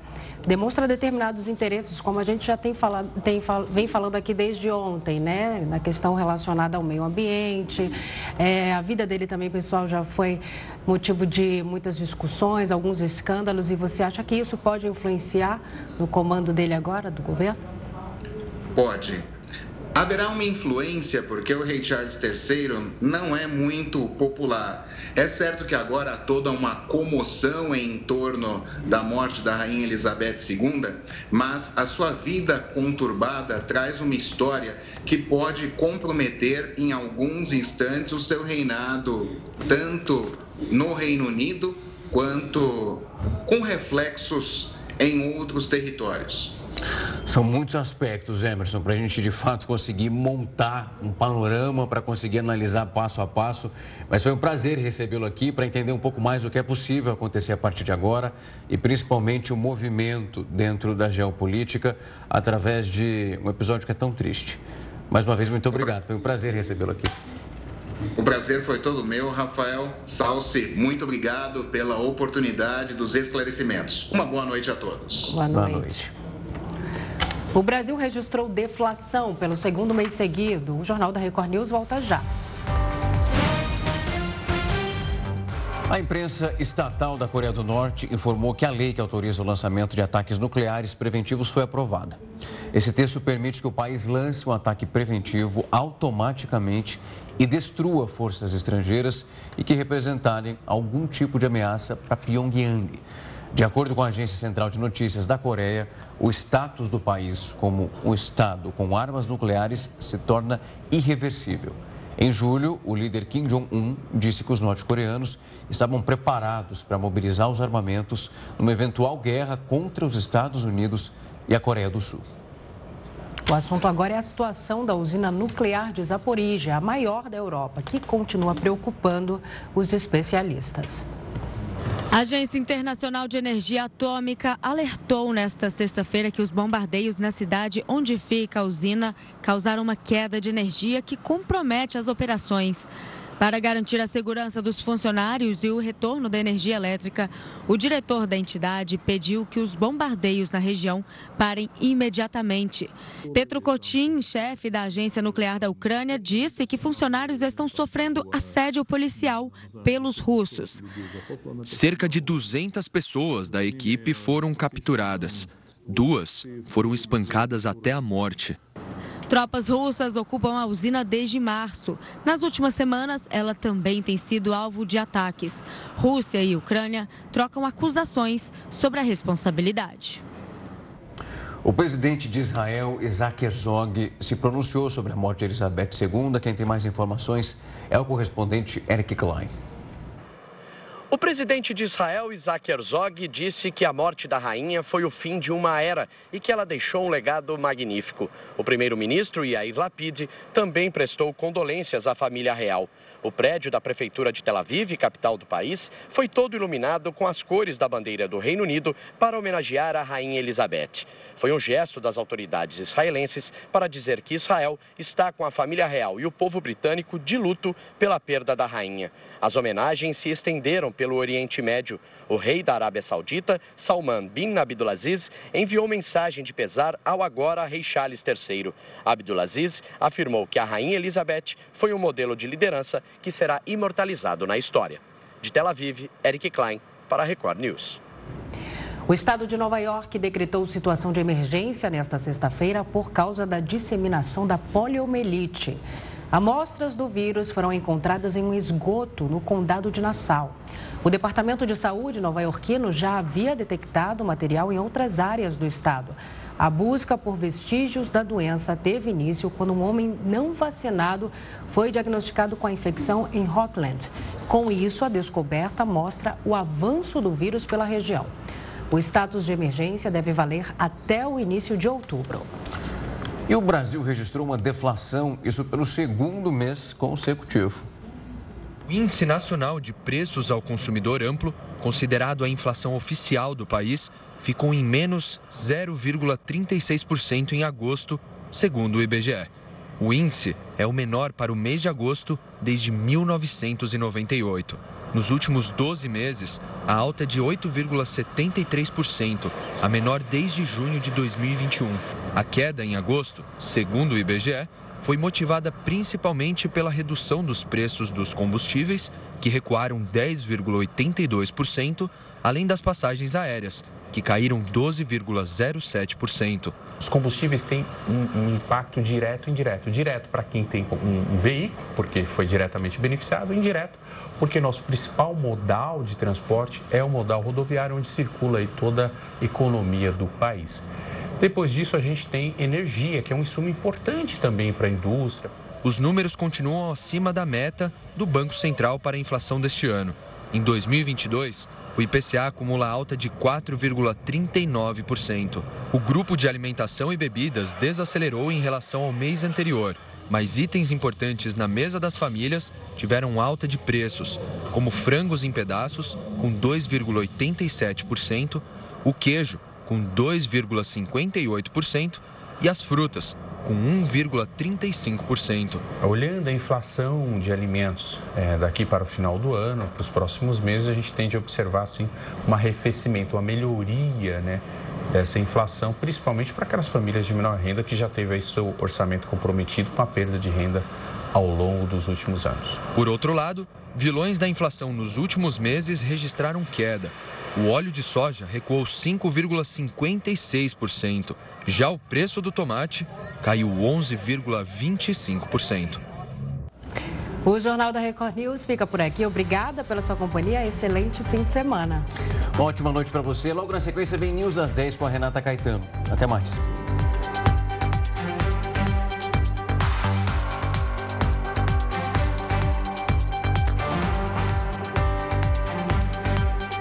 A: demonstra determinados interesses, como a gente já tem falado, tem, vem falando aqui desde ontem, né? Na questão relacionada ao meio ambiente. É, a vida dele também, pessoal, já foi motivo de muitas discussões, alguns escândalos. E você acha que isso pode influenciar no comando dele agora, do governo?
K: Pode. Haverá uma influência porque o rei Charles III não é muito popular. É certo que agora há toda uma comoção em torno da morte da rainha Elizabeth II, mas a sua vida conturbada traz uma história que pode comprometer em alguns instantes o seu reinado, tanto no Reino Unido quanto com reflexos em outros territórios.
B: São muitos aspectos, Emerson, para a gente de fato conseguir montar um panorama, para conseguir analisar passo a passo. Mas foi um prazer recebê-lo aqui para entender um pouco mais o que é possível acontecer a partir de agora e principalmente o movimento dentro da geopolítica através de um episódio que é tão triste. Mais uma vez, muito obrigado. Foi um prazer recebê-lo aqui.
K: O prazer foi todo meu, Rafael Salsi. Muito obrigado pela oportunidade dos esclarecimentos. Uma boa noite a todos.
A: Boa noite. Boa noite. O Brasil registrou deflação pelo segundo mês seguido. O Jornal da Record News volta já.
B: A imprensa estatal da Coreia do Norte informou que a lei que autoriza o lançamento de ataques nucleares preventivos foi aprovada. Esse texto permite que o país lance um ataque preventivo automaticamente e destrua forças estrangeiras e que representarem algum tipo de ameaça para Pyongyang. De acordo com a Agência Central de Notícias da Coreia, o status do país como um Estado com armas nucleares se torna irreversível. Em julho, o líder Kim Jong-un disse que os norte-coreanos estavam preparados para mobilizar os armamentos numa eventual guerra contra os Estados Unidos e a Coreia do Sul.
A: O assunto agora é a situação da usina nuclear de Zaporizhia, a maior da Europa, que continua preocupando os especialistas.
E: A Agência Internacional de Energia Atômica alertou nesta sexta-feira que os bombardeios na cidade onde fica a usina causaram uma queda de energia que compromete as operações. Para garantir a segurança dos funcionários e o retorno da energia elétrica, o diretor da entidade pediu que os bombardeios na região parem imediatamente. Petro Kotin, chefe da agência nuclear da Ucrânia, disse que funcionários estão sofrendo assédio policial pelos russos.
D: Cerca de 200 pessoas da equipe foram capturadas. Duas foram espancadas até a morte.
E: Tropas russas ocupam a usina desde março. Nas últimas semanas, ela também tem sido alvo de ataques. Rússia e Ucrânia trocam acusações sobre a responsabilidade.
B: O presidente de Israel, Isaac Herzog, se pronunciou sobre a morte de Elizabeth II. Quem tem mais informações é o correspondente Eric Klein.
L: O presidente de Israel, Isaac Herzog, disse que a morte da rainha foi o fim de uma era e que ela deixou um legado magnífico. O primeiro-ministro, Yair Lapid, também prestou condolências à família real. O prédio da Prefeitura de Tel Aviv, capital do país, foi todo iluminado com as cores da bandeira do Reino Unido para homenagear a Rainha Elizabeth. Foi um gesto das autoridades israelenses para dizer que Israel está com a família real e o povo britânico de luto pela perda da rainha. As homenagens se estenderam pelo Oriente Médio. O rei da Arábia Saudita, Salman bin Abdulaziz, enviou mensagem de pesar ao agora rei Charles III. Abdulaziz afirmou que a rainha Elizabeth foi um modelo de liderança que será imortalizado na história. De Tel Aviv, Eric Klein, para a Record News.
A: O estado de Nova York decretou situação de emergência nesta sexta-feira por causa da disseminação da poliomielite. Amostras do vírus foram encontradas em um esgoto no condado de Nassau. O Departamento de Saúde nova-iorquino já havia detectado material em outras áreas do estado. A busca por vestígios da doença teve início quando um homem não vacinado foi diagnosticado com a infecção em Rockland. Com isso, a descoberta mostra o avanço do vírus pela região. O status de emergência deve valer até o início de outubro.
B: E o Brasil registrou uma deflação, isso pelo segundo mês consecutivo.
D: O Índice Nacional de Preços ao Consumidor Amplo, considerado a inflação oficial do país, ficou em menos 0,36% em agosto, segundo o IBGE. O índice é o menor para o mês de agosto desde 1998. Nos últimos 12 meses, a alta é de 8,73%, a menor desde junho de 2021. A queda em agosto, segundo o IBGE, foi motivada principalmente pela redução dos preços dos combustíveis, que recuaram 10,82%, além das passagens aéreas, que caíram 12,07%.
M: Os combustíveis têm um, um, impacto direto e indireto. Direto para quem tem um, um veículo, porque foi diretamente beneficiado, indireto porque nosso principal modal de transporte é o modal rodoviário, onde circula aí toda a economia do país. Depois disso, a gente tem energia, que é um insumo importante também para a indústria.
D: Os números continuam acima da meta do Banco Central para a inflação deste ano. Em 2022, o IPCA acumula alta de 4,39%. O grupo de alimentação e bebidas desacelerou em relação ao mês anterior, mas itens importantes na mesa das famílias tiveram alta de preços, como frangos em pedaços, com 2,87%, o queijo, com 2,58%, e as frutas, com 1,35%.
M: Olhando a inflação de alimentos é, daqui para o final do ano, para os próximos meses, a gente tende a observar assim, um arrefecimento, uma melhoria né, dessa inflação, principalmente para aquelas famílias de menor renda que já teve aí seu orçamento comprometido com a perda de renda ao longo dos últimos anos.
D: Por outro lado, vilões da inflação nos últimos meses registraram queda. O óleo de soja recuou 5,56%. Já o preço do tomate caiu 11,25%.
A: O Jornal da Record News fica por aqui. Obrigada pela sua companhia. Excelente fim de semana.
B: Ótima noite para você. Logo na sequência vem News das 10 com a Renata Caetano. Até mais.